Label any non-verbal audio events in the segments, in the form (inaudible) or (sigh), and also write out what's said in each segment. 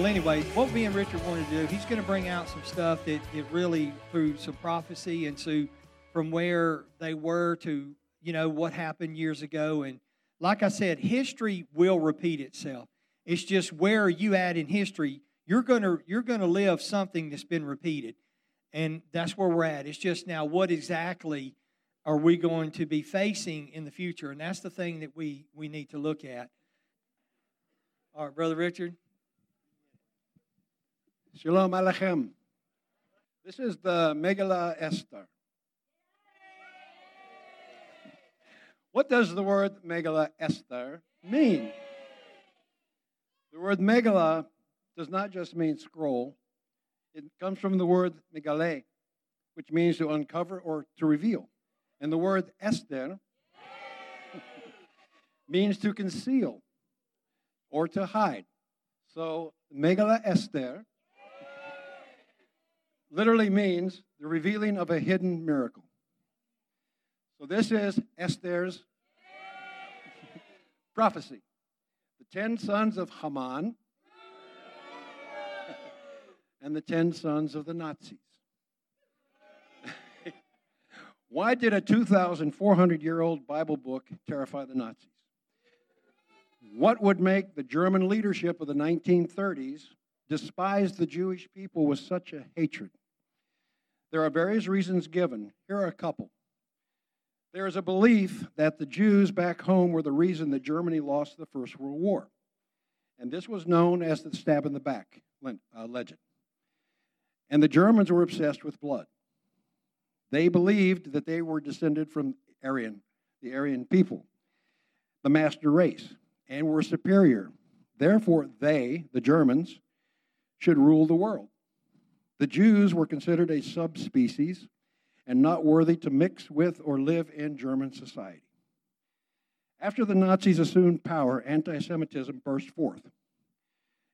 Well, anyway, what me and Richard wanted to do, he's going to bring out some stuff that it really through some prophecy and so from where they were to you know what happened years ago, and like I said, history will repeat itself. It's just where you at in history? You're gonna you're gonna live something that's been repeated, and that's where we're at. It's just now what exactly are we going to be facing in the future, and that's the thing that we we need to look at. All right, brother Richard. Shalom Alechem. This is the Megillah Esther. What does the word Megillah Esther mean? The word Megillah does not just mean scroll. It comes from the word megale, which means to uncover or to reveal. And the word Esther (laughs) means to conceal or to hide. So Megillah Esther literally means the revealing of a hidden miracle. So this is Esther's (laughs) prophecy. The ten sons of Haman (laughs) and the ten sons of the Nazis. (laughs) Why did a 2,400 year old Bible book terrify the Nazis? What would make the German leadership of the 1930s despise the Jewish people with such a hatred? There are various reasons given. Here are a couple. There is a belief that the Jews back home were the reason that Germany lost the First World War. And this was known as the stab in the back uh, legend. And the Germans were obsessed with blood. They believed that they were descended from Aryan, the Aryan people, the master race, and were superior. Therefore, they, the Germans, should rule the world. The Jews were considered a subspecies and not worthy to mix with or live in German society. After the Nazis assumed power, anti Semitism burst forth.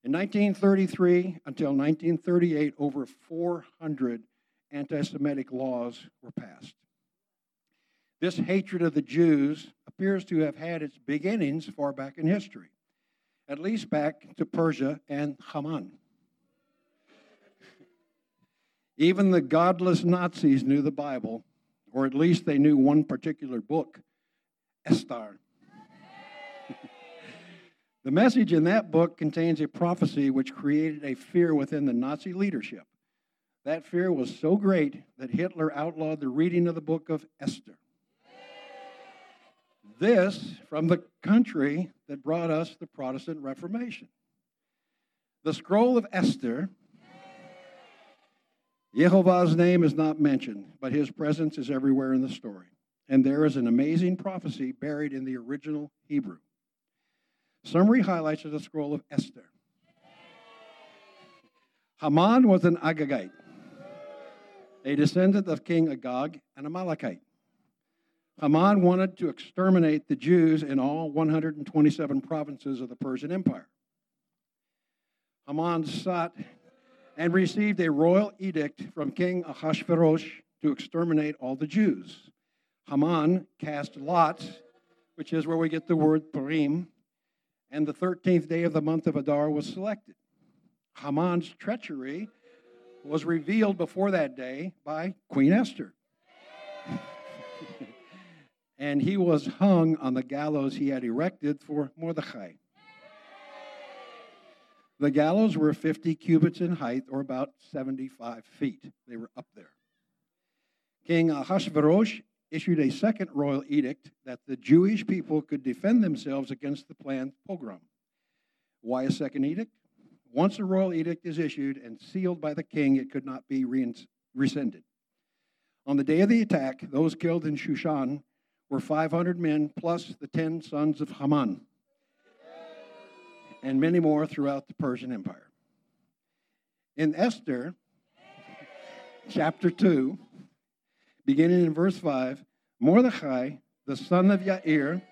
In 1933 until 1938, over 400 anti Semitic laws were passed. This hatred of the Jews appears to have had its beginnings far back in history, at least back to Persia and Haman. Even the godless Nazis knew the Bible, or at least they knew one particular book, Esther. (laughs) the message in that book contains a prophecy which created a fear within the Nazi leadership. That fear was so great that Hitler outlawed the reading of the book of Esther. This from the country that brought us the Protestant Reformation. The scroll of Esther Jehovah's name is not mentioned, but his presence is everywhere in the story. And there is an amazing prophecy buried in the original Hebrew. Summary highlights of the scroll of Esther. Haman was an Agagite, a descendant of King Agag and Amalekite. Haman wanted to exterminate the Jews in all 127 provinces of the Persian Empire. Haman sought and received a royal edict from King Ahasuerus to exterminate all the Jews. Haman cast lots, which is where we get the word Purim, and the 13th day of the month of Adar was selected. Haman's treachery was revealed before that day by Queen Esther. (laughs) and he was hung on the gallows he had erected for Mordechai. The gallows were 50 cubits in height, or about 75 feet. They were up there. King Ahasuerus issued a second royal edict that the Jewish people could defend themselves against the planned pogrom. Why a second edict? Once a royal edict is issued and sealed by the king, it could not be rescinded. On the day of the attack, those killed in Shushan were 500 men plus the 10 sons of Haman and many more throughout the Persian Empire. In Esther, chapter 2, beginning in verse 5, Mordechai, the son of Yair,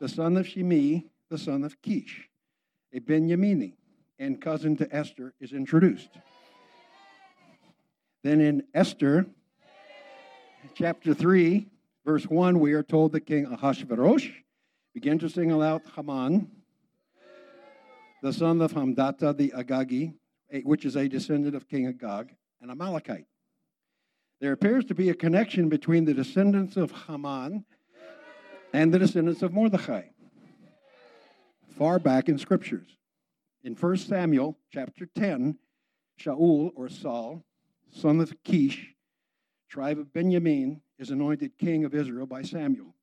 the son of Shimei, the son of Kish, a Benyamini, and cousin to Esther, is introduced. Then in Esther, chapter 3, verse 1, we are told that King Ahasuerus began to sing aloud Haman, the son of Hamdata the Agagi, which is a descendant of King Agag, an Amalekite. There appears to be a connection between the descendants of Haman and the descendants of Mordechai far back in scriptures. In 1 Samuel chapter 10, Shaul or Saul, son of Kish, tribe of Benjamin, is anointed king of Israel by Samuel.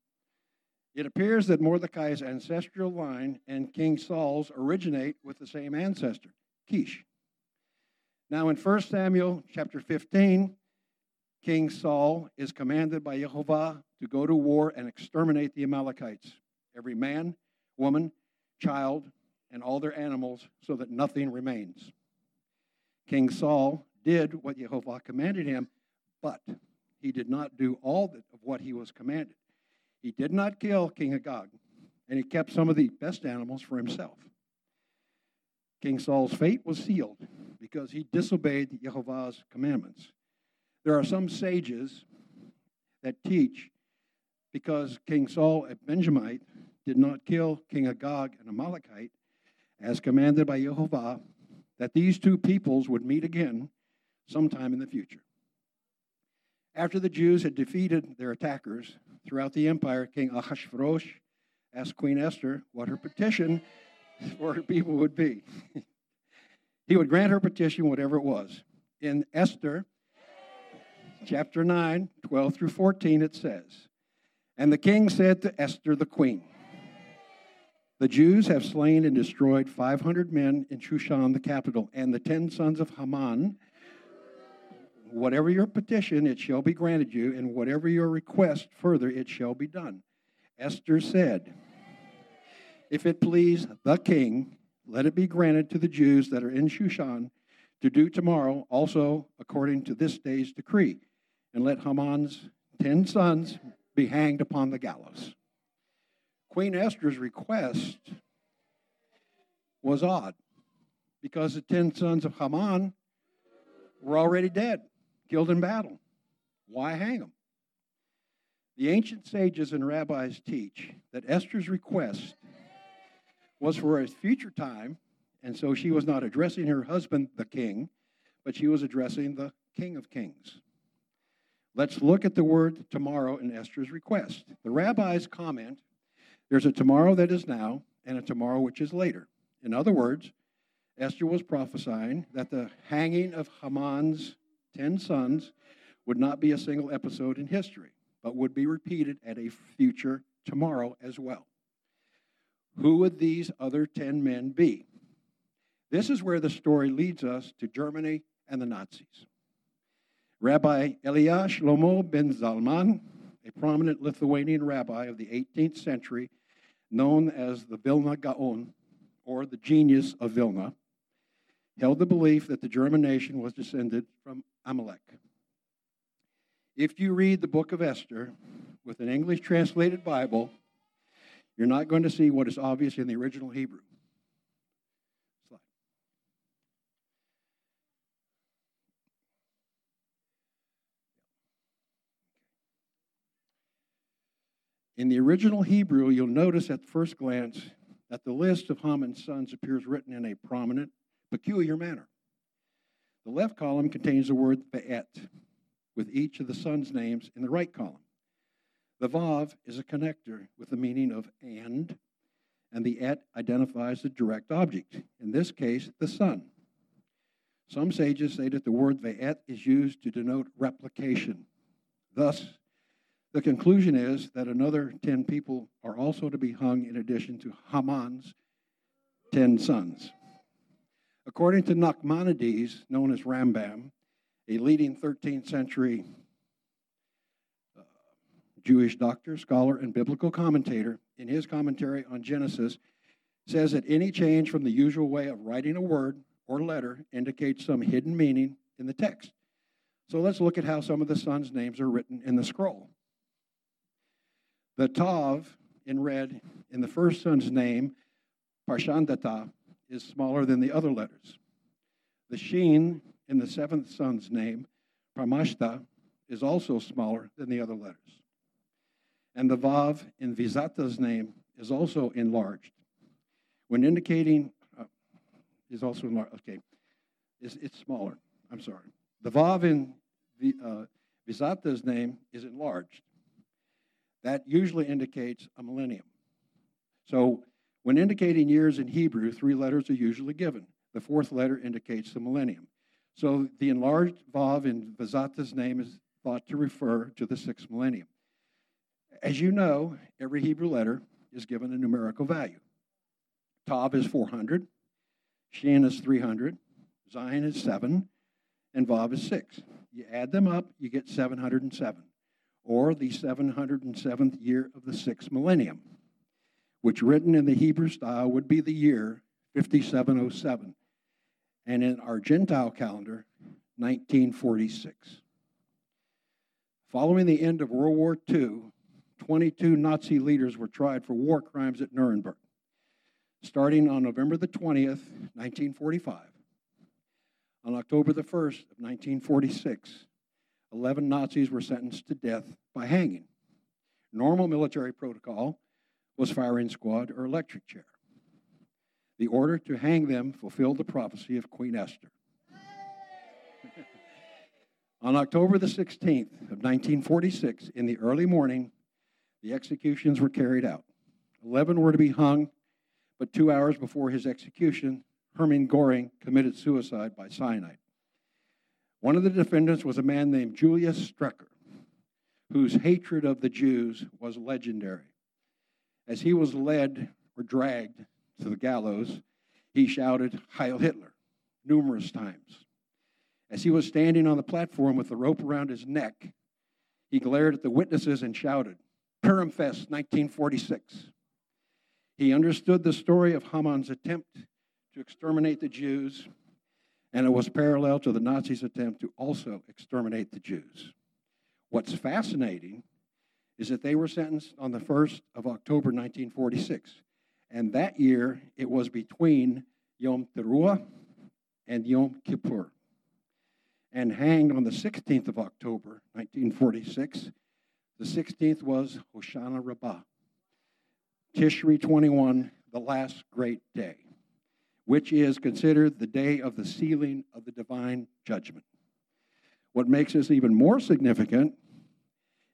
It appears that Mordecai's ancestral line and King Saul's originate with the same ancestor, Kish. Now in 1 Samuel chapter 15, King Saul is commanded by Jehovah to go to war and exterminate the Amalekites, every man, woman, child, and all their animals, so that nothing remains. King Saul did what Jehovah commanded him, but he did not do all of what he was commanded. He did not kill King Agag, and he kept some of the best animals for himself. King Saul's fate was sealed because he disobeyed Jehovah's commandments. There are some sages that teach because King Saul, a Benjamite, did not kill King Agag, an Amalekite, as commanded by Jehovah, that these two peoples would meet again sometime in the future. After the Jews had defeated their attackers throughout the empire, King Ahasuerus asked Queen Esther what her petition for her people would be. (laughs) he would grant her petition, whatever it was. In Esther chapter 9, 12 through 14, it says, And the king said to Esther the queen, the Jews have slain and destroyed 500 men in Shushan, the capital, and the ten sons of Haman. Whatever your petition, it shall be granted you, and whatever your request further, it shall be done. Esther said, If it please the king, let it be granted to the Jews that are in Shushan to do tomorrow also according to this day's decree, and let Haman's ten sons be hanged upon the gallows. Queen Esther's request was odd because the 10 sons of Haman were already dead, killed in battle. Why hang them? The ancient sages and rabbis teach that Esther's request was for a future time, and so she was not addressing her husband, the king, but she was addressing the King of Kings. Let's look at the word tomorrow in Esther's request. The rabbis comment there's a tomorrow that is now and a tomorrow which is later. In other words, Esther was prophesying that the hanging of Haman's ten sons would not be a single episode in history, but would be repeated at a future tomorrow as well. Who would these other ten men be? This is where the story leads us to Germany and the Nazis. Rabbi Elia Shlomo ben Zalman, a prominent Lithuanian rabbi of the 18th century, known as the Vilna Gaon, or the genius of Vilna, held the belief that the German nation was descended from Amalek. If you read the book of Esther with an English translated Bible, you're not going to see what is obvious in the original Hebrew. Slide. In the original Hebrew, you'll notice at first glance that the list of Haman's sons appears written in a prominent, peculiar manner. The left column contains the word Ve'et, with each of the sons' names in the right column. The Vav is a connector with the meaning of and, and the Et identifies the direct object, in this case, the son. Some sages say that the word Ve'et is used to denote replication. Thus, the conclusion is that another 10 people are also to be hung in addition to Haman's 10 sons. According to Nachmanides, known as Rambam, a leading 13th century uh, Jewish doctor, scholar, and biblical commentator, in his commentary on Genesis, says that any change from the usual way of writing a word or letter indicates some hidden meaning in the text. So let's look at how some of the sons' names are written in the scroll. The Tav in red in the first son's name, Parshandata, is smaller than the other letters. The Shin in the seventh son's name, Parmashta, is also smaller than the other letters. And the Vav in Vizata's name is also enlarged. When indicating uh, is also enlarged. Okay, it's, it's smaller. I'm sorry. The Vav in the, uh, Vizata's name is enlarged. That usually indicates a millennium. So when indicating years in Hebrew, three letters are usually given. The fourth letter indicates the millennium. So the enlarged Vav in Vizata's name is thought to refer to the sixth millennium. As you know, every Hebrew letter is given a numerical value. Tav is 400, Shin is 300, Zayin is 7, and Vav is 6. You add them up, you get 707, or the 707th year of the sixth millennium, which written in the Hebrew style would be the year 5707, and in our Gentile calendar, 1946. Following the end of World War II, 22 Nazi leaders were tried for war crimes at Nuremberg. Starting on November the 20th, 1945, on October the 1st of 1946, 11 Nazis were sentenced to death by hanging. Normal military protocol was firing squad or electric chair. The order to hang them fulfilled the prophecy of Queen Esther. (laughs) On October the 16th of 1946, in the early morning, the executions were carried out. Eleven were to be hung, but two hours before his execution, Hermann Goring committed suicide by cyanide. One of the defendants was a man named Julius Streicher, whose hatred of the Jews was legendary. As he was led or dragged to the gallows, he shouted, Heil Hitler, numerous times. As he was standing on the platform with the rope around his neck, he glared at the witnesses and shouted, Purim Fest 1946. He understood the story of Haman's attempt to exterminate the Jews, and it was parallel to the Nazis' attempt to also exterminate the Jews. What's fascinating is that they were sentenced on the 1st of October 1946, and that year it was between Yom Teruah and Yom Kippur and hanged on the 16th of October, 1946. The 16th was Hoshana Rabbah, Tishri 21, the last great day, which is considered the day of the sealing of the divine judgment. What makes this even more significant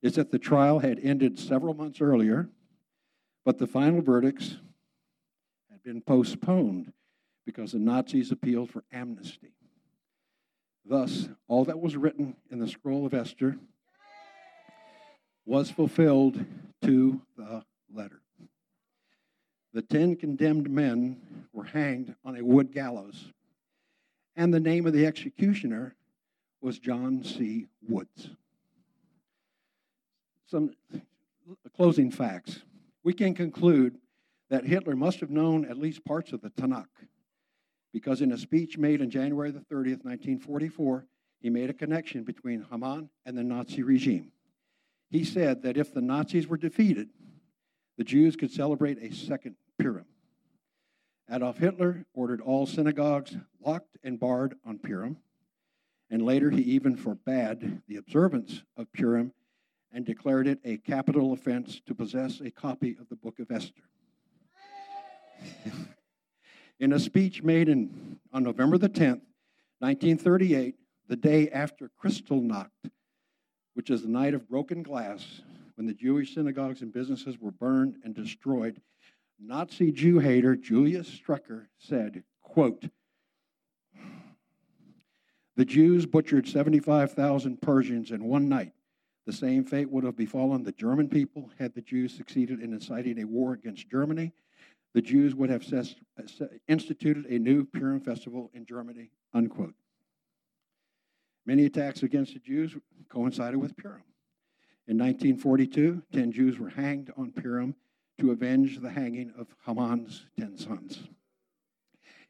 is that the trial had ended several months earlier, but the final verdicts had been postponed because the Nazis appealed for amnesty. Thus, all that was written in the scroll of Esther was fulfilled to the letter. The ten condemned men were hanged on a wood gallows, and the name of the executioner was John C. Woods. Some closing facts. We can conclude that Hitler must have known at least parts of the Tanakh because in a speech made on January the 30th, 1944, he made a connection between Haman and the Nazi regime. He said that if the Nazis were defeated, the Jews could celebrate a second Purim. Adolf Hitler ordered all synagogues locked and barred on Purim, and later he even forbade the observance of Purim and declared it a capital offense to possess a copy of the book of Esther. (laughs) in a speech made in, on November the 10th, 1938, the day after Kristallnacht, which is the night of broken glass, when the Jewish synagogues and businesses were burned and destroyed, Nazi Jew hater Julius Streicher said, quote, the Jews butchered 75,000 Persians in one night. The same fate would have befallen the German people had the Jews succeeded in inciting a war against Germany the Jews would have uh, instituted a new Purim festival in Germany, unquote. Many attacks against the Jews coincided with Purim. In 1942, 10 Jews were hanged on Purim to avenge the hanging of Haman's 10 sons.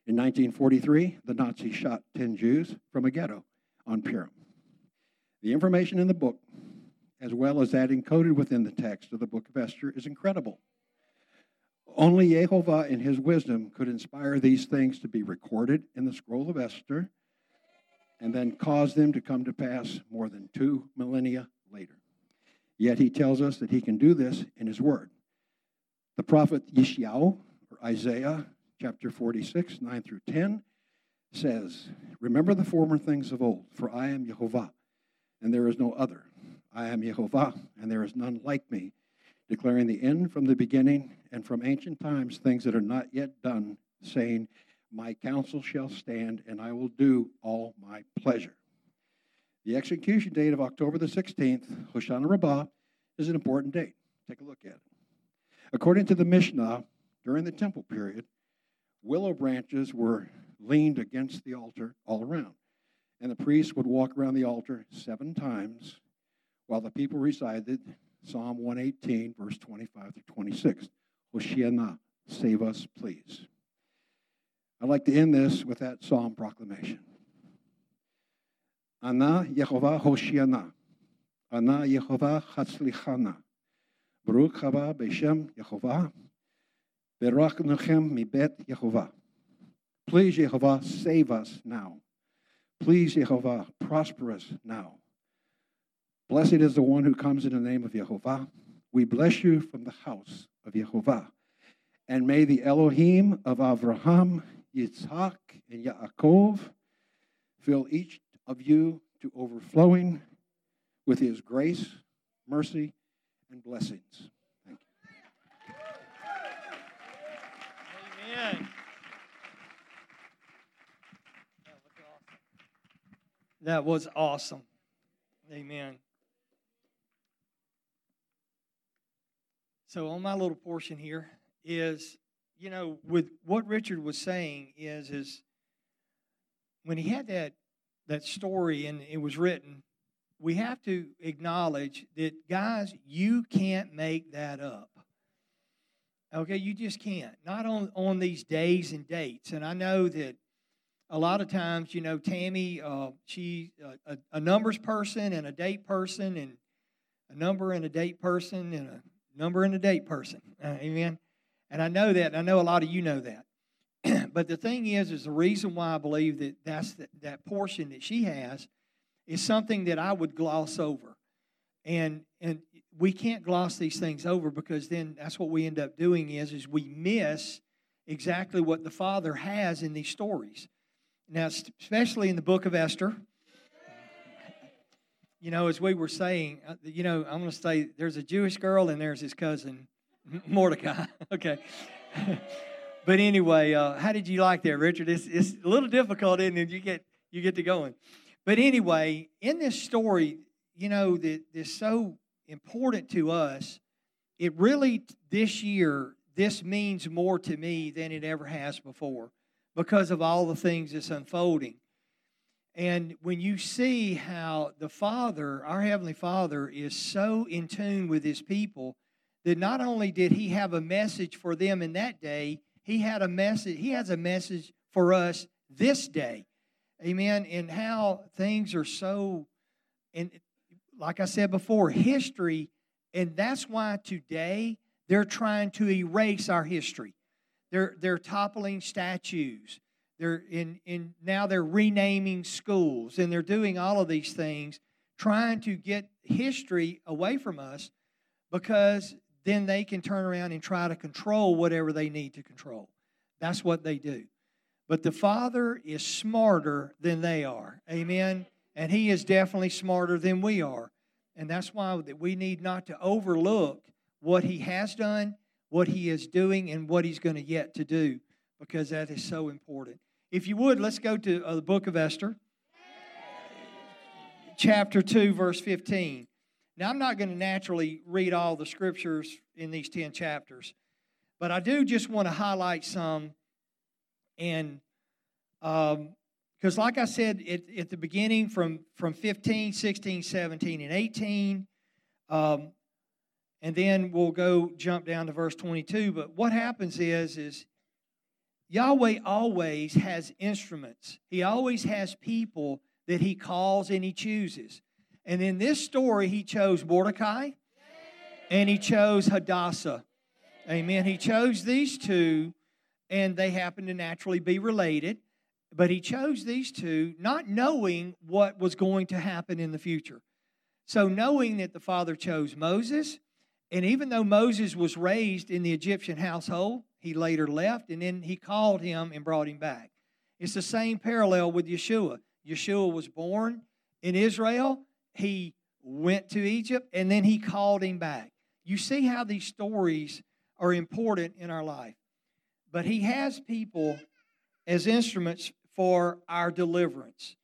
In 1943, the Nazis shot 10 Jews from a ghetto on Purim. The information in the book, as well as that encoded within the text of the book of Esther, is incredible. Only Jehovah, in his wisdom, could inspire these things to be recorded in the scroll of Esther and then cause them to come to pass more than two millennia later. Yet he tells us that he can do this in his word. The prophet Yeshayahu, or Isaiah, chapter 46, 9 through 10, says, Remember the former things of old, for I am Jehovah, and there is no other. I am Jehovah, and there is none like me, declaring the end from the beginning, and from ancient times things that are not yet done, saying, My counsel shall stand, and I will do all my pleasure. The execution date of October the 16th, Hoshana Rabbah, is an important date. Take a look at it. According to the Mishnah, during the temple period, willow branches were leaned against the altar all around. And the priest would walk around the altar seven times while the people recited Psalm 118, verse 25 through 26. Hoshiana, save us, please. I'd like to end this with that psalm proclamation. Ana Yehovah Hoshiana. Ana Yehovah Chatzlichana. Baruch haba Beshem Yehovah. Berach Nechem Mibet Yehovah. Please, Yehovah, save us now. Please, Yehovah, prosper us now. Blessed is the one who comes in the name of Yehovah. We bless you from the house of Yehovah. And may the Elohim of Abraham, Yitzhak, and Yaakov fill each of you to overflowing with his grace, mercy, and blessings. Thank you. Amen. That was awesome. Amen. So on my little portion here is, you know, with what Richard was saying is is when he had that that story and it was written, we have to acknowledge that guys, you can't make that up. Okay, you just can't. Not on on these days and dates. And I know that a lot of times, you know, Tammy, uh, she uh, a, a, numbers person and a date person, and a number and a date person, and a number and a date person. Uh, amen. And I know that. I know a lot of you know that. (clears throat) but the thing is, is the reason why I believe that that's the, that portion that she has is something that I would gloss over, and and we can't gloss these things over because then that's what we end up doing is is we miss exactly what the Father has in these stories. Now, especially in the book of Esther, you know, as we were saying, uh, you know, I'm going to say there's a Jewish girl and there's his cousin, (laughs) Mordecai. (laughs) okay. (laughs) but anyway, uh, how did you like that, Richard? It's, it's a little difficult, isn't it? You get you get to going. But anyway, in this story, you know, that is so important to us. It really this year, this means more to me than it ever has before because of all the things that's unfolding. And when you see how the Father, our Heavenly Father, is so in tune with His people that not only did He have a message for them in that day, He had a message, He has a message for us this day. Amen. And how things are so, and like I said before, history, and that's why today they're trying to erase our history. They're, they're toppling statues. They're in, in now they're renaming schools and they're doing all of these things trying to get history away from us because then they can turn around and try to control whatever they need to control. That's what they do. But the Father is smarter than they are. Amen. And He is definitely smarter than we are. And that's why that we need not to overlook what He has done what he is doing and what he's going to yet to do because that is so important. If you would, let's go to uh, the book of Esther, chapter 2, verse 15. Now, I'm not going to naturally read all the scriptures in these 10 chapters, but I do just want to highlight some. And because, um, like I said at, at, the beginning, from, from 15, 16, 17, and 18, um, and then we'll go jump down to verse 22 but what happens is is yahweh always has instruments. He always has people that he calls and he chooses. And in this story he chose mordecai and he chose hadassah. Amen. He chose these two and they happen to naturally be related but he chose these two not knowing what was going to happen in the future. So knowing that the father chose moses and even though Moses was raised in the Egyptian household, he later left and then he called him and brought him back. It's the same parallel with Yeshua. Yeshua was born in Israel, he went to Egypt, and then he called him back. You see how these stories are important in our life. But he has people as instruments for our deliverance.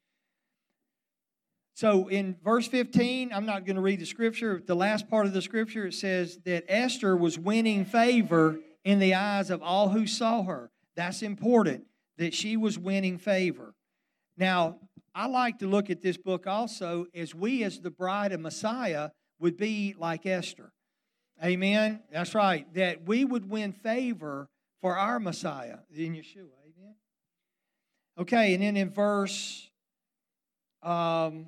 So in verse 15, I'm not going to read the scripture. The last part of the scripture, it says that Esther was winning favor in the eyes of all who saw her. That's important, that she was winning favor. Now, I like to look at this book also as we, as the bride of Messiah, would be like Esther. Amen. That's right. That we would win favor for our Messiah in Yeshua. Amen. Okay, and then in verse um,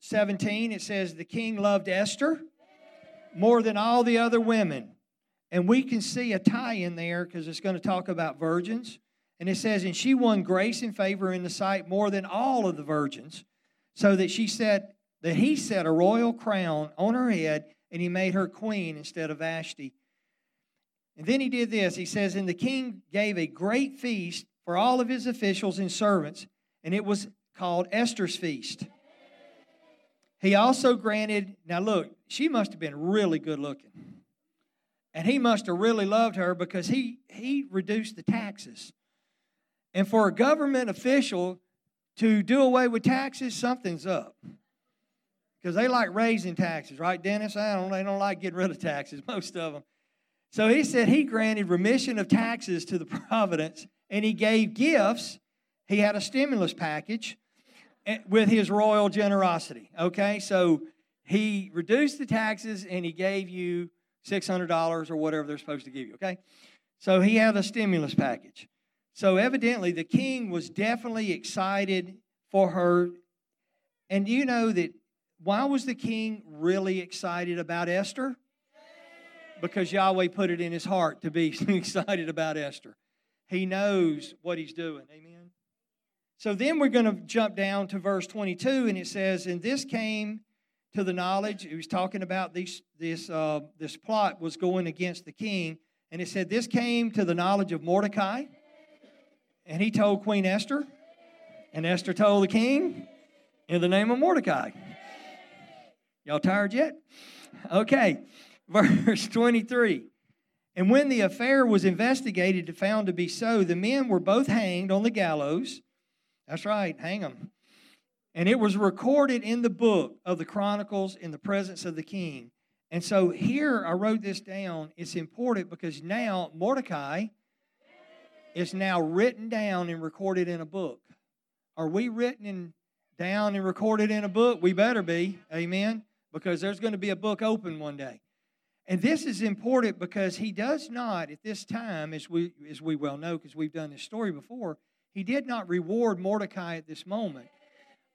17, it says, The king loved Esther more than all the other women. And we can see a tie in there because it's going to talk about virgins. And it says, And she won grace and favor in the sight more than all of the virgins, so that she set that he set a royal crown on her head, and he made her queen instead of Vashti. And then he did this. He says, And the king gave a great feast for all of his officials and servants, and it was called Esther's feast. He also granted, now look, she must have been really good looking. And he must have really loved her because he, he reduced the taxes. And for a government official to do away with taxes, something's up. Because they like raising taxes, right, Dennis? I don't, they don't like getting rid of taxes, (laughs) most of them. So he said he granted remission of taxes to the (laughs) providence and he gave gifts. He had a stimulus package eh, with his royal generosity. Okay, so he reduced the taxes and he gave you $600 or whatever they're supposed to give you. Okay, so he had a stimulus package. So evidently, the king was definitely excited for her. And you know that why was the king really excited about Esther? Because Yahweh put it in his heart to be (laughs) excited about Esther. He knows what he's doing. Amen. So then we're going to jump down to verse 22, and it says, And this came to the knowledge, he was talking about this, this, uh, this plot was going against the king. And it said, This came to the knowledge of Mordecai and he told Queen Esther, and Esther told the king in the name of Mordecai. Y'all tired yet? Okay, (laughs) verse 23. And when the affair was investigated and found to be so, the men were both hanged on the gallows. That's right, hang them. And it was recorded in the book of the Chronicles in the presence of the king. And so here I wrote this down. It's important because now Mordecai is now written down and recorded in a book. Are we written down and recorded in a book? We better be. Amen. Because there's going to be a book open one day. And this is important because he does not, at this time, as we, as we well know, because we've done this story before, he did not reward Mordecai at this moment.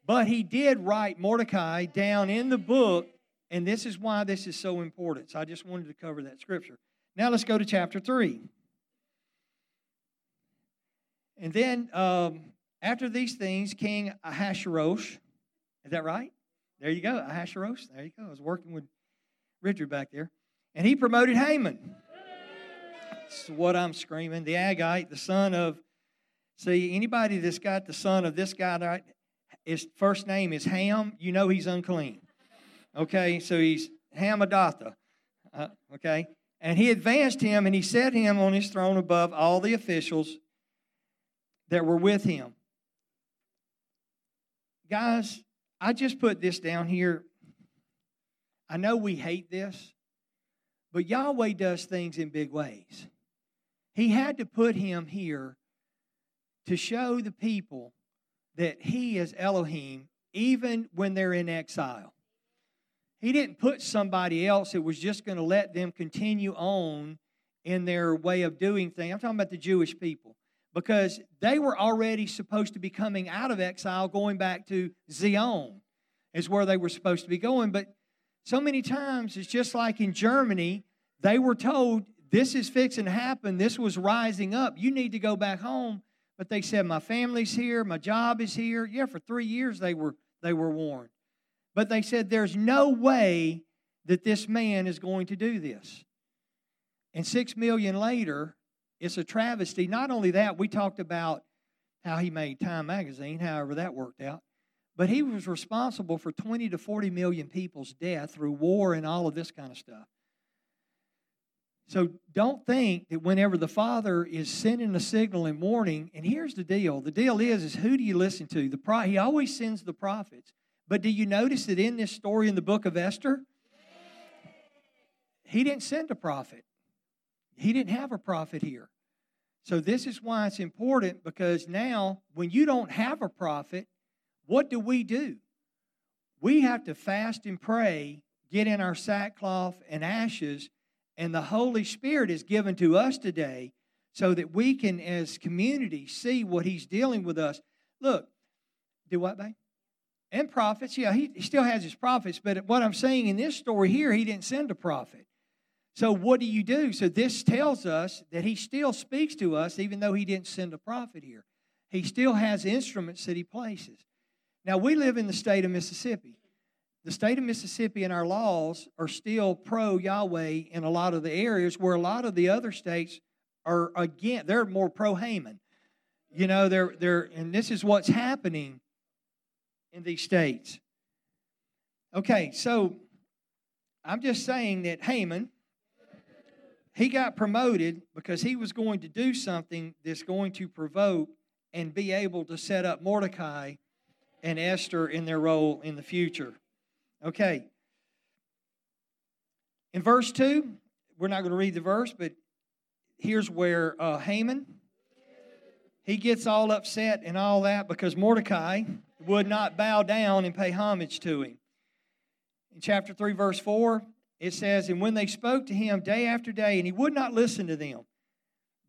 But he did write Mordecai down in the book, and this is why this is so important. So I just wanted to cover that scripture. Now let's go to chapter 3. And then um, after these things, King Ahasuerus, is that right? There you go, Ahasuerus. There you go. I was working with Richard back there. And he promoted Haman. That's what I'm screaming. The Agite, the son of, see, anybody that's got the son of this guy, right, his first name is Ham, you know he's unclean. Okay, so he's Hamadatha. Uh, okay, and he advanced him and he set him on his throne above all the officials that were with him. Guys, I just put this down here. I know we hate this, but Yahweh does things in big ways. He had to put him here to show the people that he is Elohim even when they're in exile. He didn't put somebody else that was just going to let them continue on in their way of doing things. I'm talking about the Jewish people because they were already supposed to be coming out of exile, going back to Zion, is where they were supposed to be going. But so many times, it's just like in Germany, they were told, This is fixing to happen. This was rising up. You need to go back home. But they said, My family's here, my job is here. Yeah, for three years they were, they were warned. But they said, There's no way that this man is going to do this. And six million later, it's a travesty. Not only that, we talked about how he made Time magazine, however that worked out. But he was responsible for 20 to 40 million people's death through war and all of this kind of stuff. So don't think that whenever the Father is sending a signal in warning, and here's the deal. The deal is, is who do you listen to? The pro- he always sends the prophets. But do you notice that in this story in the book of Esther, he didn't send a prophet. He didn't have a prophet here. So this is why it's important because now when you don't have a prophet, what do we do? We have to fast and pray, get in our sackcloth and ashes, and the Holy Spirit is given to us today so that we can, as community, see what He's dealing with us. Look, do what, babe? And prophets, yeah, he, he still has his prophets, but what I'm saying in this story here, he didn't send a prophet. So, what do you do? So, this tells us that he still speaks to us, even though he didn't send a prophet here. He still has instruments that he places. Now, we live in the state of Mississippi. The state of Mississippi and our laws are still pro Yahweh in a lot of the areas where a lot of the other states are again, they're more pro Haman. You know, they're, they're, and this is what's happening in these states. Okay, so I'm just saying that Haman, he got promoted because he was going to do something that's going to provoke and be able to set up Mordecai and Esther in their role in the future. Okay. In verse 2, we're not going to read the verse, but here's where uh, Haman, he gets all upset and all that because Mordecai would not bow down and pay homage to him. In chapter 3, verse 4, it says, And when they spoke to him day after day, and he would not listen to them,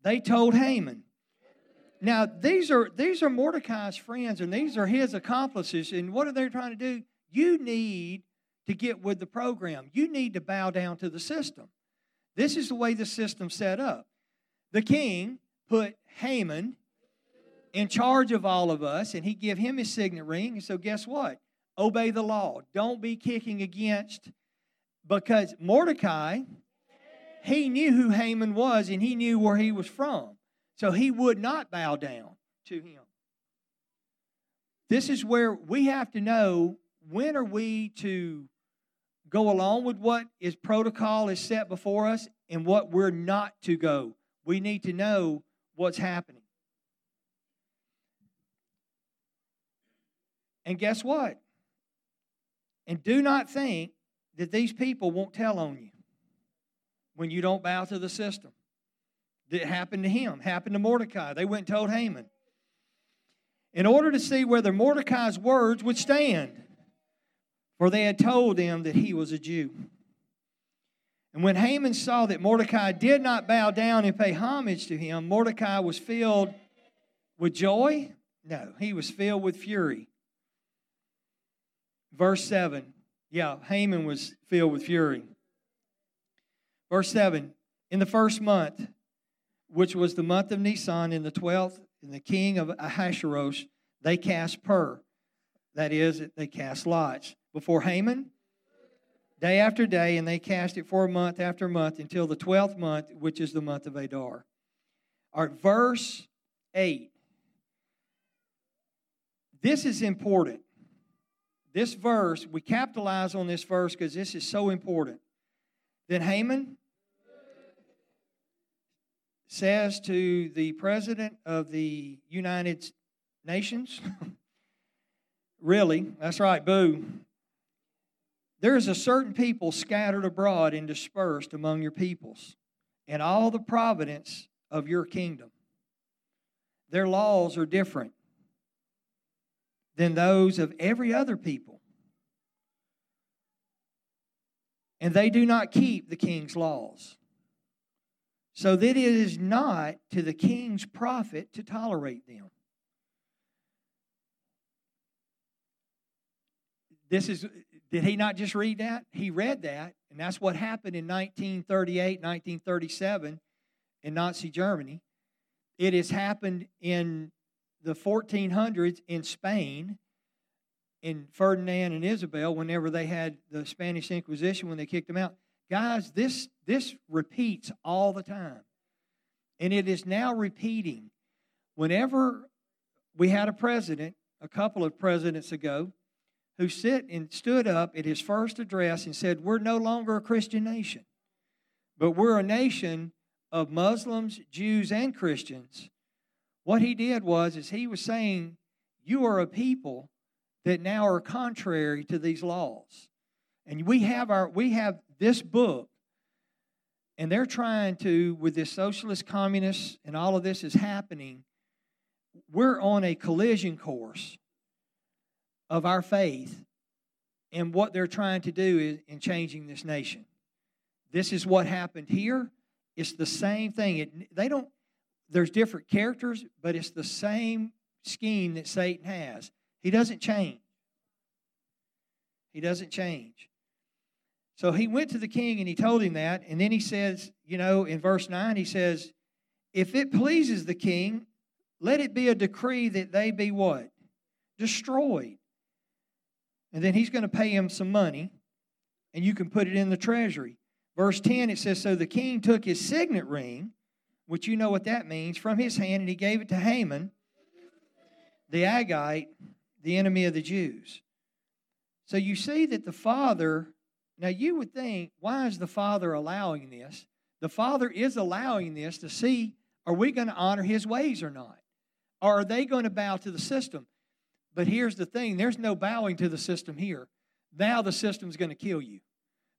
they told Haman. Now, these are these are Mordecai's friends and these are his accomplices. And what are they trying to do? You need to get with the program. You need to bow down to the system. This is the way the system's set up. The king put Haman in charge of all of us, and he give him his signet ring. And so, guess what? Obey the law. Don't be kicking against, because Mordecai, he knew who Haman was, and he knew where he was from. So he would not bow down to him. This is where we have to know when are we to go along with what is protocol is set before us and what we're not to go. We need to know what's happening. And guess what? And do not think that these people won't tell on you when you don't bow to the system. That happened to him, happened to Mordecai. They went and told Haman. In order to see whether Mordecai's words would stand, for they had told him that he was a Jew. And when Haman saw that Mordecai did not bow down and pay homage to him, Mordecai was filled with joy? No, he was filled with fury Verse 7. Yeah, Haman was filled with fury. Verse 7. In the first month, which was the month of Nisan, in the 12th, in the king of Ahasuerus, they cast pur. That is, they cast lots before Haman day after day, and they cast it for a month after month until the 12th month, which is the month of Adar. Our verse 8. This is important this verse, we capitalize on this verse because this is so important. Then Haman says to the president of the United Nations, (laughs) really, that's right, boo. There is a certain people scattered abroad and dispersed among your peoples, and all the providence of your kingdom. Their laws are different than those of every other people. And they do not keep the king's laws. So that it is not to the king's profit to tolerate them. This is, did he not just read that? He read that, and that's what happened in 1938, 1937 in Nazi Germany. It has happened in the 1400s in Spain, in Ferdinand and Isabel, whenever they had the Spanish Inquisition, when they kicked them out. Guys, this, this repeats all the time. And it is now repeating. Whenever we had a president, a couple of presidents ago, who sit and stood up at his first address and said, We're no longer a Christian nation, but we're a nation of Muslims, Jews, and Christians. What he did was is he was saying, You are a people that now are contrary to these laws. And we have our we have this book, and they're trying to, with this socialist communist and all of this is happening, we're on a collision course of our faith and what they're trying to do in changing this nation. This is what happened here. It's the same thing. It, they don't. There's different characters, but it's the same scheme that Satan has. He doesn't change. He doesn't change. So he went to the king and he told him that, and then he says, you know, in verse 9, he says, If it pleases the king, let it be a decree that they be what? Destroyed. And then he's going to pay him some money, and you can put it in the treasury. Verse 10, it says, So the king took his signet ring, which you know what that means, from his hand, and he gave it to Haman, the Agagite, the enemy of the Jews. So you see that the father, now you would think, why is the father allowing this? The father is allowing this to see, are we going to honor his ways or not? Or are they going to bow to the system? But here's the thing there's no bowing to the system here. Now the system's going to kill you.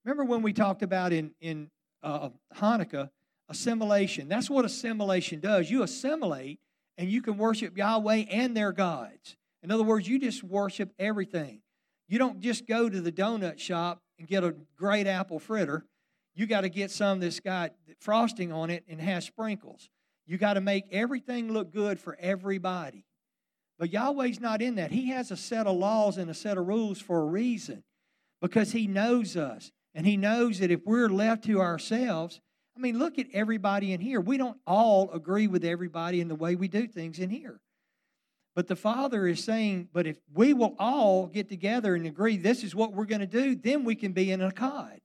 Remember when we talked about in, in uh, Hanukkah, assimilation? That's what assimilation does. You assimilate and you can worship Yahweh and their gods. In other words, you just worship everything. You don't just go to the donut shop and get a great apple fritter. You got to get some that's got frosting on it and has sprinkles. You got to make everything look good for everybody. But Yahweh's not in that. He has a set of laws and a set of rules for a reason because He knows us. And He knows that if we're left to ourselves, I mean, look at everybody in here. We don't all agree with everybody in the way we do things in here. But the Father is saying, but if we will all get together and agree this is what we're going to do, then we can be in a cod.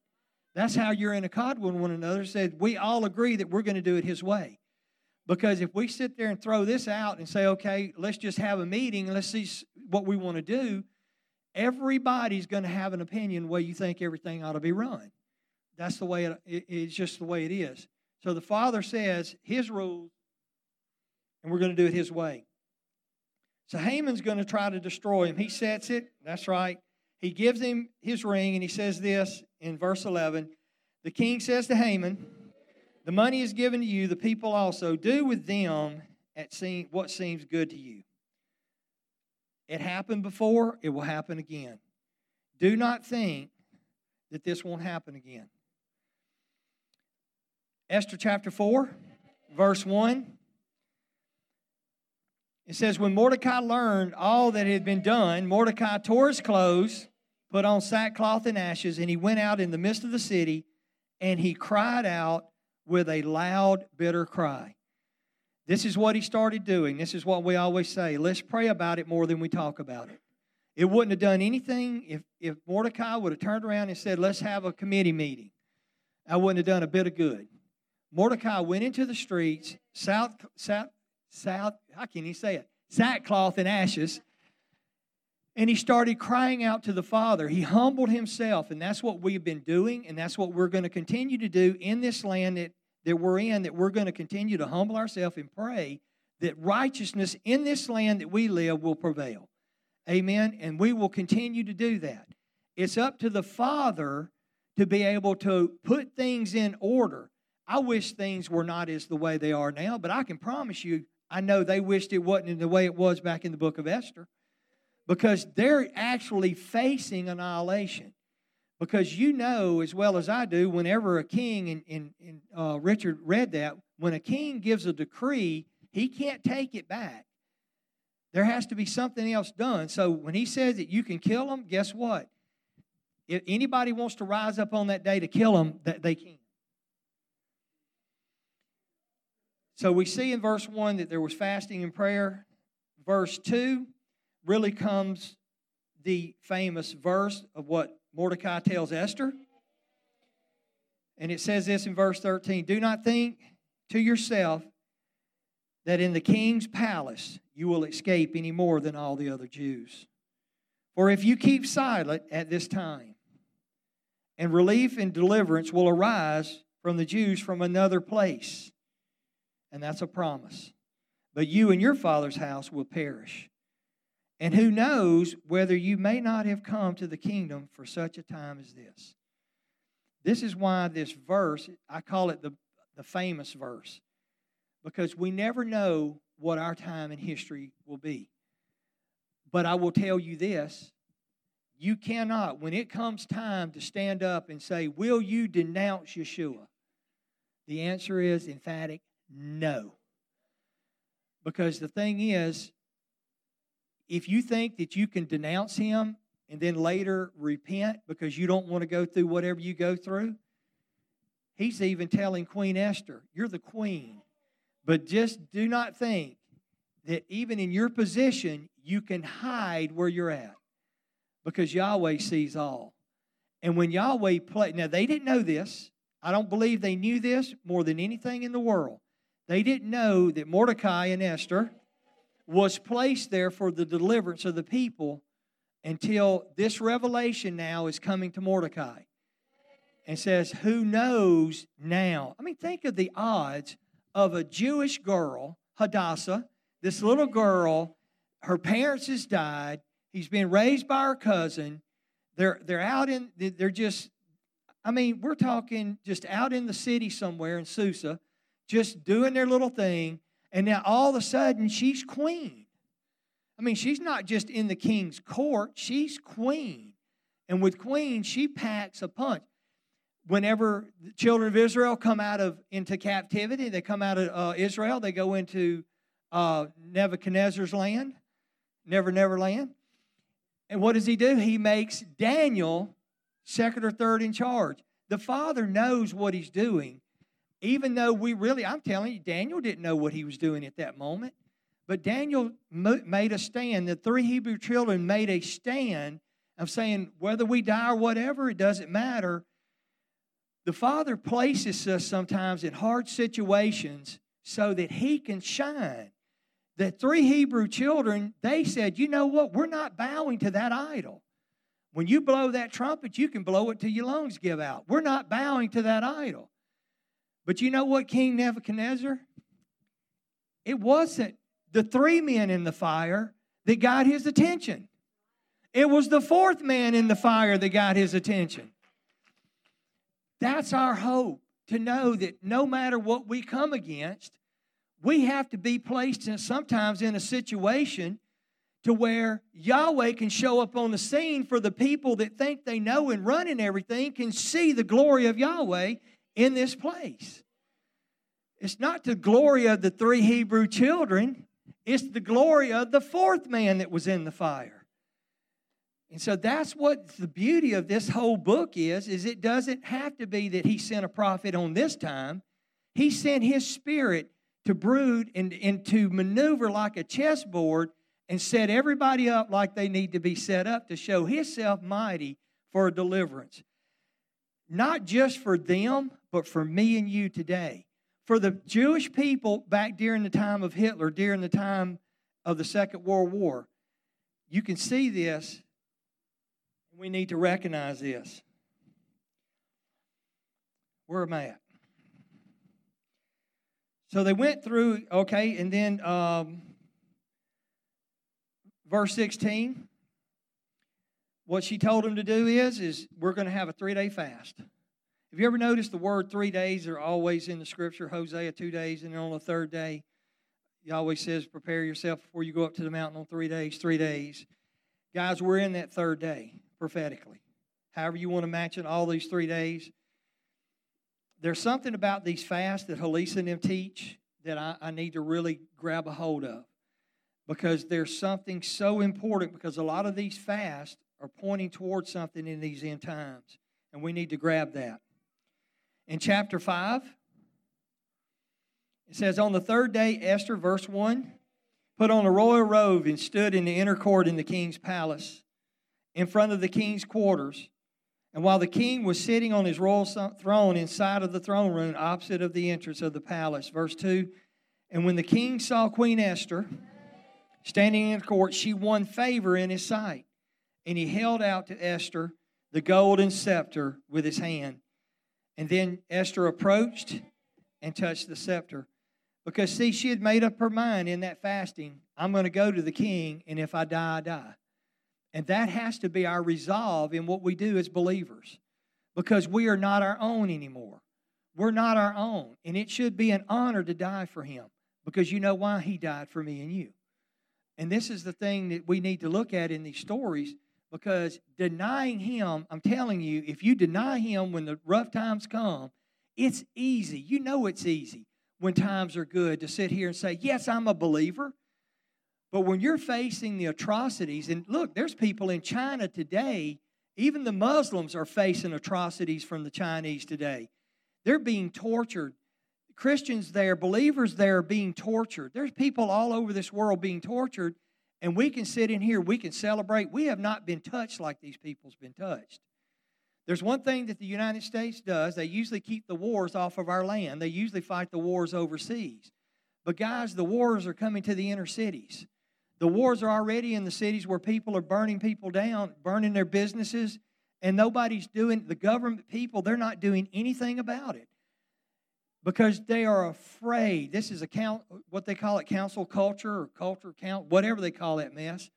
That's how you're in a cod with one another. Said we all agree that we're going to do it His way. Because if we sit there and throw this out and say, okay, let's just have a meeting and let's see what we want to do, everybody's going to have an opinion way you think everything ought to be run. That's the way it, it's just the way it is. So the Father says His rules, and we're going to do it His way. So Haman's going to try to destroy him. He sets it. That's right. He gives him his ring, and he says this in verse 11 The king says to Haman, The money is given to you, the people also. Do with them at seem, what seems good to you. It happened before, it will happen again. Do not think that this won't happen again. Esther chapter 4, verse 1. It says, When Mordecai learned all that had been done, Mordecai tore his clothes, put on sackcloth and ashes, and he went out in the midst of the city, and he cried out with a loud, bitter cry. This is what he started doing. This is what we always say. Let's pray about it more than we talk about it. It wouldn't have done anything if, if Mordecai would have turned around and said, Let's have a committee meeting. I wouldn't have done a bit of good. Mordecai went into the streets, south, south, south, how can he say it? Sackcloth and ashes. And he started crying out to the Father. He humbled himself, and that's what we've been doing, and that's what we're going to continue to do in this land that, that we're in, that we're going to continue to humble ourselves and pray that righteousness in this land that we live will prevail. Amen. And we will continue to do that. It's up to the Father to be able to put things in order. I wish things were not as the way they are now, but I can promise you I know they wished it wasn't in the way it was back in the book of Esther because they're actually facing annihilation. Because you know as well as I do, whenever a king, and, and, and uh, Richard read that, when a king gives a decree, he can't take it back. There has to be something else done. So when he says that you can kill them, guess what? If anybody wants to rise up on that day to kill them, that they can. So we see in verse 1 that there was fasting and prayer. Verse 2 really comes the famous verse of what Mordecai tells Esther. And it says this in verse 13 Do not think to yourself that in the king's palace you will escape any more than all the other Jews. For if you keep silent at this time, and relief and deliverance will arise from the Jews from another place. And that's a promise. But you and your father's house will perish. And who knows whether you may not have come to the kingdom for such a time as this. This is why this verse, I call it the, the famous verse, because we never know what our time in history will be. But I will tell you this you cannot, when it comes time to stand up and say, Will you denounce Yeshua? The answer is emphatic no. Because the thing is, if you think that you can denounce him and then later repent because you don't want to go through whatever you go through, he's even telling Queen Esther, You're the queen. But just do not think that even in your position, you can hide where you're at because Yahweh sees all. And when Yahweh played, now they didn't know this. I don't believe they knew this more than anything in the world. They didn't know that Mordecai and Esther was placed there for the deliverance of the people until this revelation now is coming to Mordecai and says, Who knows now? I mean, think of the odds of a Jewish girl, Hadassah, this little girl, her parents has died, he's been raised by her cousin. They're, they're out in, they're just, I mean, we're talking just out in the city somewhere in Susa, just doing their little thing. And now all of a sudden, she's queen. I mean, she's not just in the king's court, she's queen. And with queen, she packs a punch. Whenever the children of Israel come out of into captivity, they come out of uh, Israel, they go into uh, Nebuchadnezzar's land, Never Never land. And what does he do? He makes Daniel second or third in charge. The father knows what he's doing, even though we really, I'm telling you, Daniel didn't know what he was doing at that moment. But Daniel made a stand. The three Hebrew children made a stand of saying, whether we die or whatever, it doesn't matter. The Father places us sometimes in hard situations so that He can shine. The three Hebrew children, they said, you know what? We're not bowing to that idol. When you blow that trumpet, you can blow it till your lungs give out. We're not bowing to that idol. But you know what, King Nebuchadnezzar? It wasn't the three men in the fire that got his attention. It was the fourth man in the fire that got his attention. That's our hope to know that no matter what we come against, we have to be placed in sometimes in a situation to where Yahweh can show up on the scene for the people that think they know and run and everything can see the glory of Yahweh in this place. It's not the glory of the three Hebrew children, it's the glory of the fourth man that was in the fire. And so that's what the beauty of this whole book is is it doesn't have to be that he sent a prophet on this time. He sent his spirit to brood and, and to maneuver like a chessboard and set everybody up like they need to be set up to show himself mighty for deliverance. Not just for them, but for me and you today. For the Jewish people back during the time of Hitler, during the time of the Second World War, you can see this. We need to recognize this. Where am I at? So they went through, okay, and then um, verse 16 what she told him to do is is we're going to have a three day fast have you ever noticed the word three days are always in the scripture? Hosea two days and then on the third day always says prepare yourself before you go up to the mountain on three days three days. Guys we're in that third day prophetically. However you want to match it all these three days. There's something about these fasts that Halisa and them teach that I, I need to really grab a hold of because there's something so important because a lot of these fasts are pointing towards something in these end times, and we need to grab that. In chapter 5, it says, On the third day, Esther, verse 1, put on a royal robe and stood in the inner court in the king's palace, in front of the king's quarters. And while the king was sitting on his royal throne inside of the throne room, opposite of the entrance of the palace, verse 2, And when the king saw Queen Esther standing in the court, she won favor in his sight. And he held out to Esther the golden scepter with his hand. And then Esther approached and touched the scepter. Because, see, she had made up her mind in that fasting I'm going to go to the king, and if I die, I die. And that has to be our resolve in what we do as believers because we are not our own anymore. We're not our own. And it should be an honor to die for him because you know why he died for me and you. And this is the thing that we need to look at in these stories because denying him, I'm telling you, if you deny him when the rough times come, it's easy. You know it's easy when times are good to sit here and say, Yes, I'm a believer. But when you're facing the atrocities, and look, there's people in China today, even the Muslims are facing atrocities from the Chinese today. They're being tortured. Christians there, believers there are being tortured. There's people all over this world being tortured, and we can sit in here, we can celebrate. We have not been touched like these people's been touched. There's one thing that the United States does they usually keep the wars off of our land, they usually fight the wars overseas. But, guys, the wars are coming to the inner cities. The wars are already in the cities where people are burning people down, burning their businesses, and nobody's doing, the government people, they're not doing anything about it because they are afraid. This is a count, what they call it, council culture or culture count, whatever they call that mess.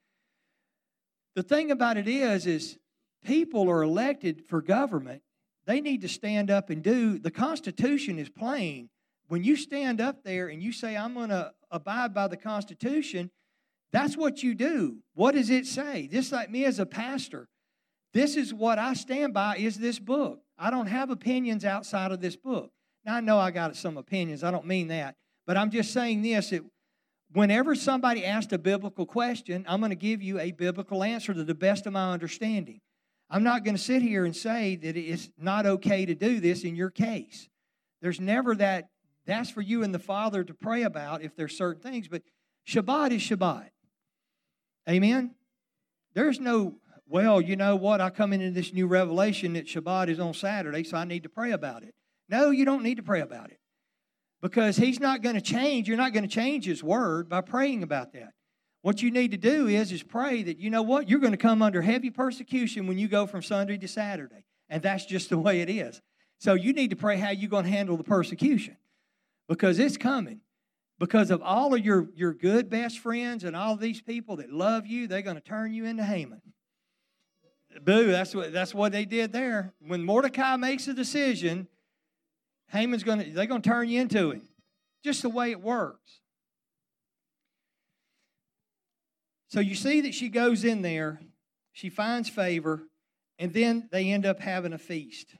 The thing about it is, is people are elected for government. They need to stand up and do. The Constitution is plain. When you stand up there and you say, I'm going to abide by the Constitution, that's what you do. What does it say? Just like me as a pastor, this is what I stand by is this book. I don't have opinions outside of this book. I know I got some opinions. I don't mean that. But I'm just saying this that whenever somebody asks a biblical question, I'm going to give you a biblical answer to the best of my understanding. I'm not going to sit here and say that it's not okay to do this in your case. There's never that. That's for you and the Father to pray about if there's certain things. But Shabbat is Shabbat. Amen? There's no, well, you know what? I come into this new revelation that Shabbat is on Saturday, so I need to pray about it. No, you don't need to pray about it because He's not going to change. You're not going to change His word by praying about that. What you need to do is is pray that you know what you're going to come under heavy persecution when you go from Sunday to Saturday, and that's just the way it is. So you need to pray how you're going to handle the persecution because it's coming because of all of your, your good best friends and all these people that love you, they're going to turn you into Haman. Boo, that's what, that's what they did there. When Mordecai makes a decision, Haman's going to, they're going to turn you into him. Just the way it works. So you see that she goes in there, she finds favor, and then they end up having a feast.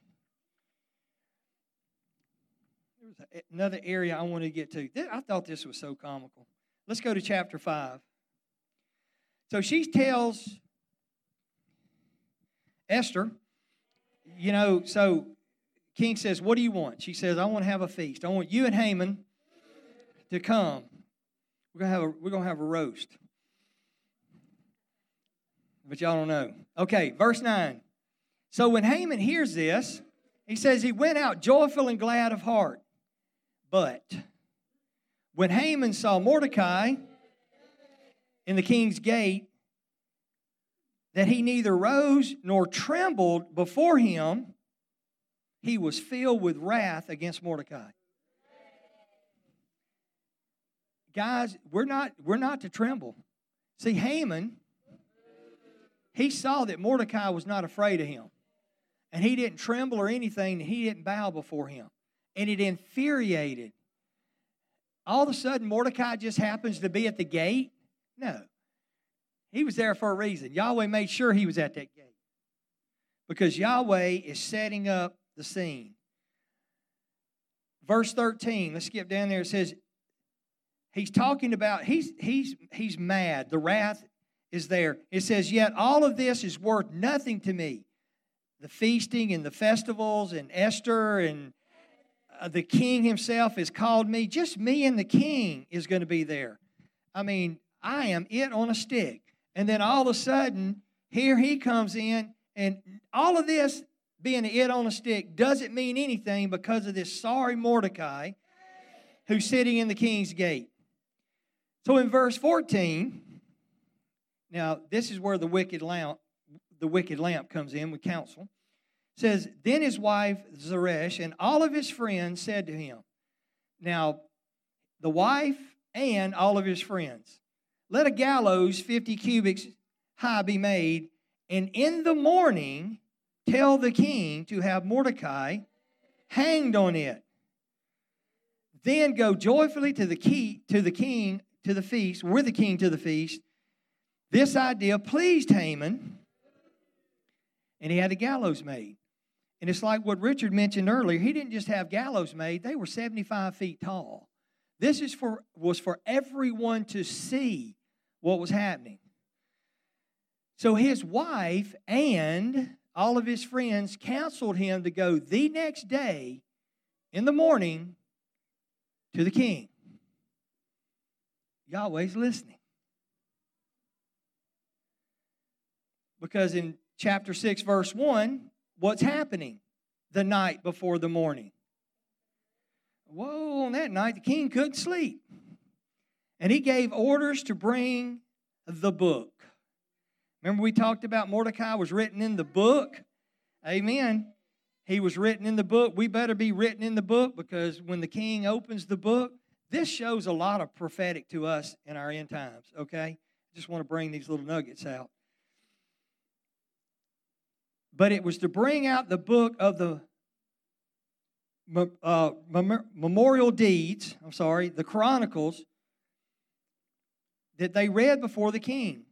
There's another area I want to get to. I thought this was so comical. Let's go to chapter 5. So she tells Esther, you know, so King says, What do you want? She says, I want to have a feast. I want you and Haman to come. We're gonna have a we're gonna have a roast. But y'all don't know. Okay, verse 9. So when Haman hears this, he says he went out joyful and glad of heart. But when Haman saw Mordecai in the king's gate, that he neither rose nor trembled before him, he was filled with wrath against Mordecai. Guys, we're not, we're not to tremble. See, Haman, he saw that Mordecai was not afraid of him. And he didn't tremble or anything, he didn't bow before him and it infuriated. All of a sudden, Mordecai just happens to be at the gate? No. He was there for a reason. Yahweh made sure he was at that gate because Yahweh is setting up the scene. Verse 13, let's skip down there. It says, He's talking about, he's, he's, he's mad. The wrath is there. It says, Yet all of this is worth nothing to me. The feasting and the festivals and Esther and uh, the king himself has called me. Just me and the king is going to be there. I mean, I am it on a stick. And then all of a sudden, here he comes in, and all of this being it on a stick doesn't mean anything because of this sorry Mordecai who's sitting in the king's gate. So in verse 14, now this is where the wicked lamp, the wicked lamp comes in with counsel. It says, Then his wife Zeresh and all of his friends said to him, Now the wife and all of his friends, let a gallows 50 cubits high be made, and in the morning tell the king to have Mordecai hanged on it. Then go joyfully to the key to the king to the feast, with the king to the feast. This idea pleased Haman, and he had a gallows made. And it's like what Richard mentioned earlier. He didn't just have gallows made; they were 75 feet tall. This is for was for everyone to see what was happening. So his wife and all of his friends counseled him to go the next day in the morning to the king. Yahweh's listening. Because in chapter 6, verse 1, what's happening the night before the morning? Whoa, on that night, the king couldn't sleep. And he gave orders to bring the book. Remember, we talked about Mordecai was written in the book? Amen. He was written in the book. We better be written in the book because when the king opens the book, this shows a lot of prophetic to us in our end times, okay? Just want to bring these little nuggets out. But it was to bring out the book of the uh, memorial deeds, I'm sorry, the chronicles that they read before the king.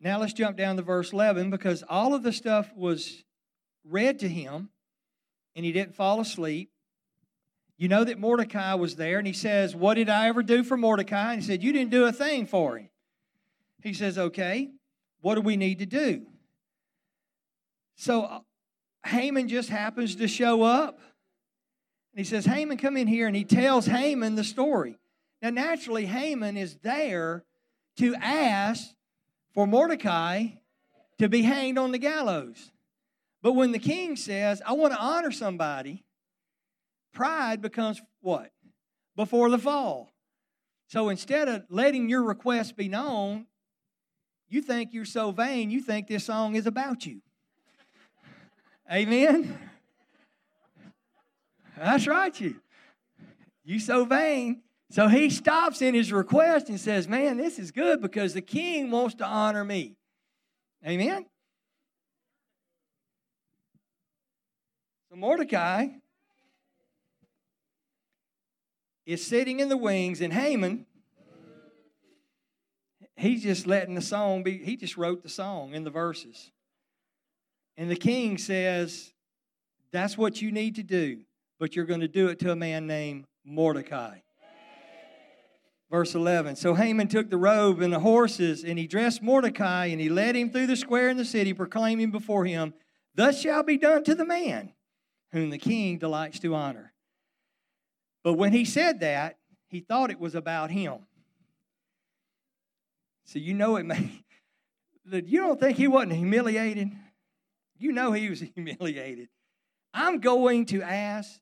Now let's jump down to verse 11 because all of the stuff was read to him and he didn't fall asleep. You know that Mordecai was there and he says, What did I ever do for Mordecai? And he said, You didn't do a thing for him. He says, Okay, what do we need to do? So uh, Haman just happens to show up. And he says, Haman, come in here. And he tells Haman the story. Now, naturally, Haman is there to ask for Mordecai to be hanged on the gallows. But when the king says, I want to honor somebody, pride becomes what? Before the fall. So instead of letting your request be known, you think you're so vain, you think this song is about you. Amen? That's right, you. You so vain. So he stops in his request and says, Man, this is good because the king wants to honor me. Amen? So Mordecai is sitting in the wings, and Haman, he's just letting the song be, he just wrote the song in the verses. And the king says, That's what you need to do, but you're going to do it to a man named Mordecai. Verse 11 So Haman took the robe and the horses, and he dressed Mordecai, and he led him through the square in the city, proclaiming before him, Thus shall be done to the man whom the king delights to honor. But when he said that, he thought it was about him. So you know it may. (laughs) You don't think he wasn't humiliated? You know he was (laughs) humiliated. I'm going to ask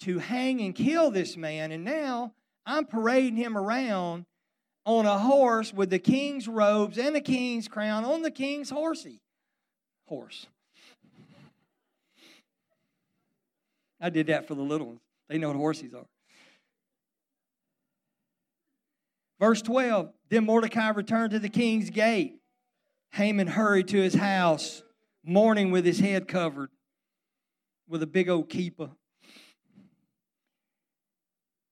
to hang and kill this man, and now I'm parading him around on a horse with the king's robes and the king's crown on the king's horsey. Horse. I did that for the little ones. They know what horses are. Verse 12 Then Mordecai returned to the king's gate. Haman hurried to his house, mourning with his head covered with a big old keeper.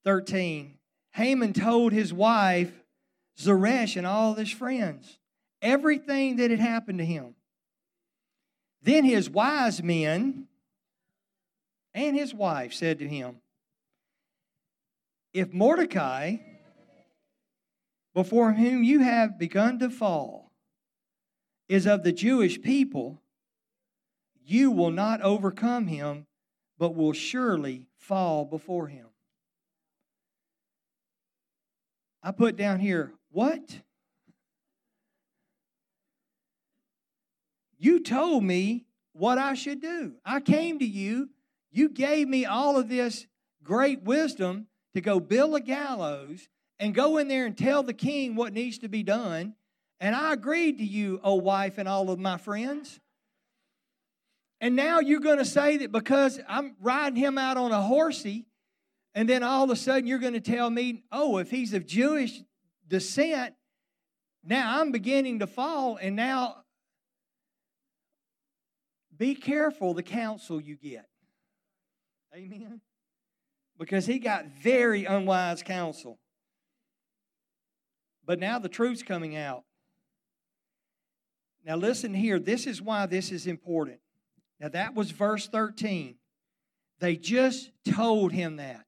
13. Haman told his wife, Zeresh, and all his friends everything that had happened to him. Then his wise men and his wife said to him, If Mordecai before whom you have begun to fall is of the Jewish people, you will not overcome him, but will surely fall before him. I put down here, what? You told me what I should do. I came to you. You gave me all of this great wisdom to go build a gallows and go in there and tell the king what needs to be done. And I agreed to you, oh wife, and all of my friends. And now you're going to say that because I'm riding him out on a horsey, and then all of a sudden you're going to tell me, oh, if he's of Jewish descent, now I'm beginning to fall, and now be careful the counsel you get. Amen. Because he got very unwise counsel. But now the truth's coming out. Now, listen here. This is why this is important. Now, that was verse 13. They just told him that.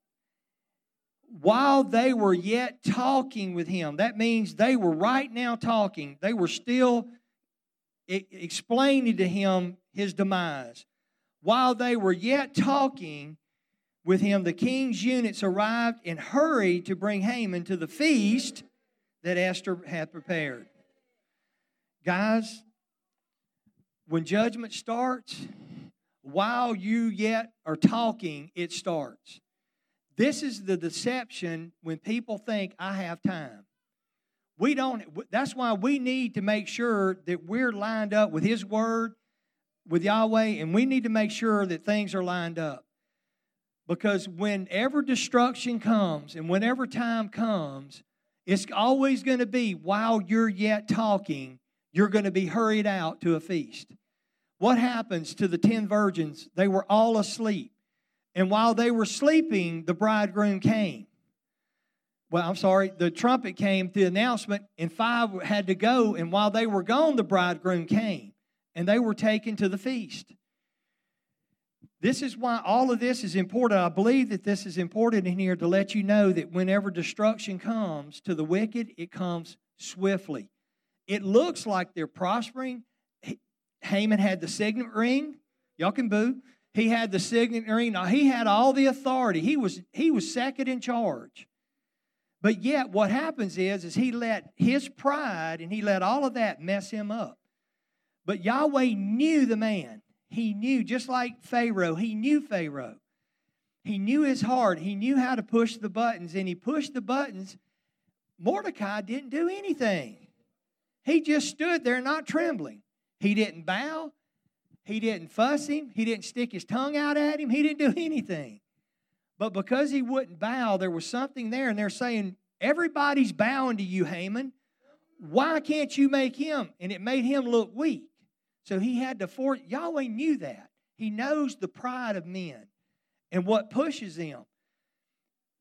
While they were yet talking with him, that means they were right now talking. They were still explaining to him his demise. While they were yet talking with him, the king's eunuchs arrived and hurried to bring Haman to the feast that Esther had prepared. Guys, when judgment starts, while you yet are talking, it starts. This is the deception when people think, I have time. We don't, that's why we need to make sure that we're lined up with His Word, with Yahweh, and we need to make sure that things are lined up. Because whenever destruction comes and whenever time comes, it's always going to be while you're yet talking, you're going to be hurried out to a feast. What happens to the ten virgins? They were all asleep. And while they were sleeping, the bridegroom came. Well, I'm sorry, the trumpet came, the announcement, and five had to go. And while they were gone, the bridegroom came, and they were taken to the feast. This is why all of this is important. I believe that this is important in here to let you know that whenever destruction comes to the wicked, it comes swiftly. It looks like they're prospering. Haman had the signet ring. Y'all can boo. He had the signet ring. Now, he had all the authority. He was, he was second in charge. But yet, what happens is, is he let his pride and he let all of that mess him up. But Yahweh knew the man. He knew, just like Pharaoh, he knew Pharaoh. He knew his heart. He knew how to push the buttons, and he pushed the buttons. Mordecai didn't do anything. He just stood there not trembling. He didn't bow. He didn't fuss him. He didn't stick his tongue out at him. He didn't do (laughs) anything. But because he wouldn't bow, there was something there, and they're saying, Everybody's bowing to you, Haman. Why can't you make him? And it made him look weak. So he had to force, Yahweh knew that. He knows the pride of men and what pushes them.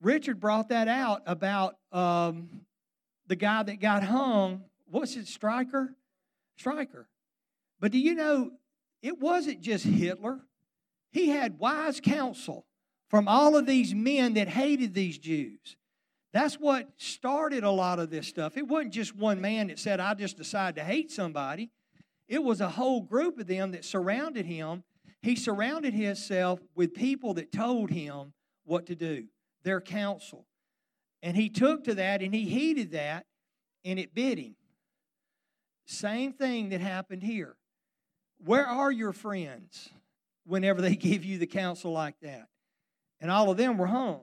Richard brought that out about um, the guy that got hung. What's it, Streicher? Streicher. But do you know, it wasn't just Hitler. He had wise counsel from all of these men that hated these Jews. That's what started a lot of this stuff. It wasn't just one man that said, I just decided to hate somebody. It was a whole group of them that surrounded him. He surrounded himself with people that told him what to do, their counsel. And he took to that and he heeded that and it bit him. Same thing that happened here. Where are your friends whenever they (laughs) give you the counsel like that? And all of them were home.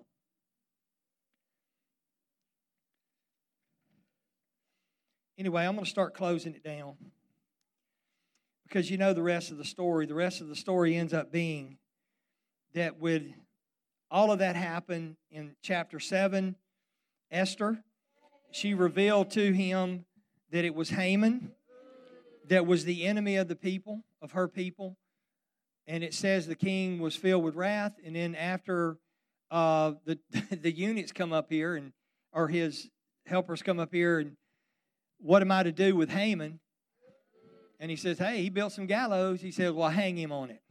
Anyway, I'm going to start closing it down. Because you know the rest of the story. The rest of the story ends up being that with all of that happen in chapter 7, Esther, she revealed to him that it was Haman that was the enemy of the people, of her people. And it says the king was filled with wrath. And then after uh, the, (laughs) the eunuchs come up here, and or his helpers come up here, and what am I to do with Haman? And he says, Hey, he built some gallows. He says, Well, hang him on it.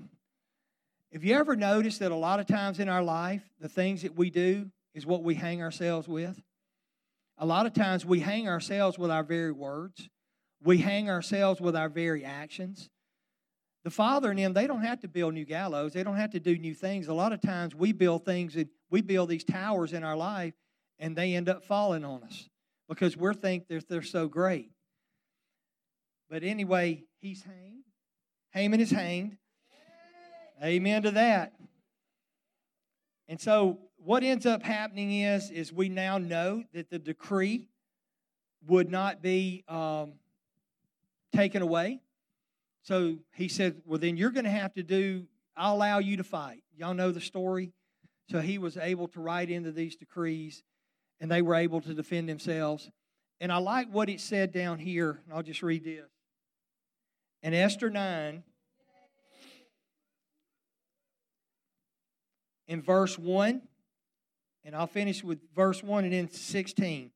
Have you ever noticed that a lot of times in our life, the things that we do is what we hang ourselves with? A lot of times we hang ourselves with our very words. We hang ourselves with our very actions. The Father and Him, they don't have to build new gallows. They don't have to do new things. A lot of times we build things and we build these towers in our life and they end up falling on us because we think they're, they're so great. But anyway, he's hanged. Haman is hanged. Amen to that. And so what ends up happening is is we now know that the decree would not be um, taken away. So he said, "Well, then you're going to have to do. I'll allow you to fight." Y'all know the story. So he was able to write into these decrees, and they were able to defend themselves. And I like what it said down here. And I'll just read this. In Esther 9, in verse 1, and I'll finish with verse 1 and then 16.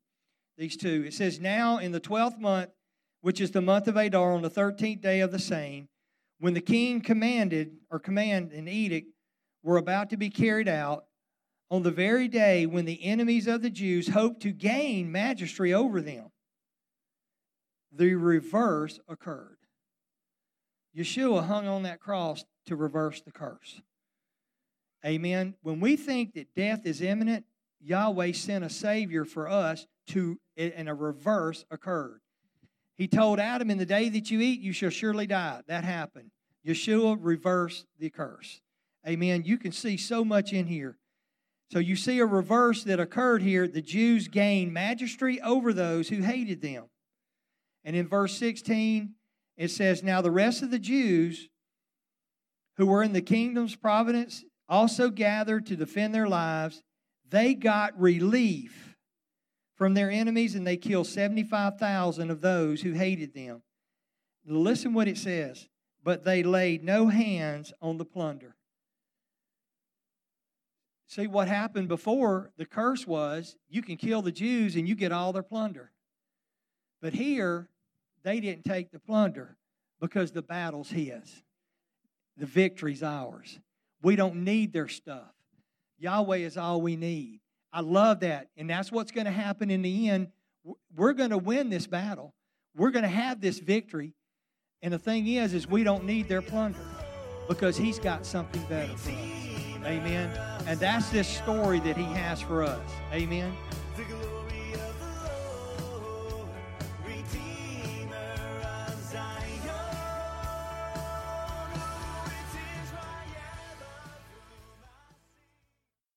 These two. It says, Now in the 12th month, which is the month of Adar, on the 13th day of the same, when the king commanded, or command and edict, were about to be carried out, on the very day when the enemies of the Jews hoped to gain mastery over them, the reverse occurred. Yeshua hung on that cross to reverse the curse. Amen. When we think that death is imminent, Yahweh sent a Savior for us to, and a reverse occurred. He told Adam, In the day that you eat, you shall surely die. That happened. Yeshua reversed the curse. Amen. You can see so much in here. So you see a reverse that occurred here. The Jews gained mastery over those who hated them. And in verse 16, it says, Now the rest of the Jews who were in the kingdom's providence also gathered to defend their lives. They got relief from their enemies and they killed 75,000 of those who hated them. Listen what it says. But they laid no hands on the plunder. See, what happened before the curse was you can kill the Jews and you get all their plunder. But here, they didn't take the plunder because the battle's his, the victory's ours. We don't need their stuff. Yahweh is all we need. I love that. And that's what's going to happen in the end. We're going to win this battle. We're going to have this victory. And the thing is, is we don't need their plunder because he's got something better for us. Amen. And that's this story that he has for us. Amen.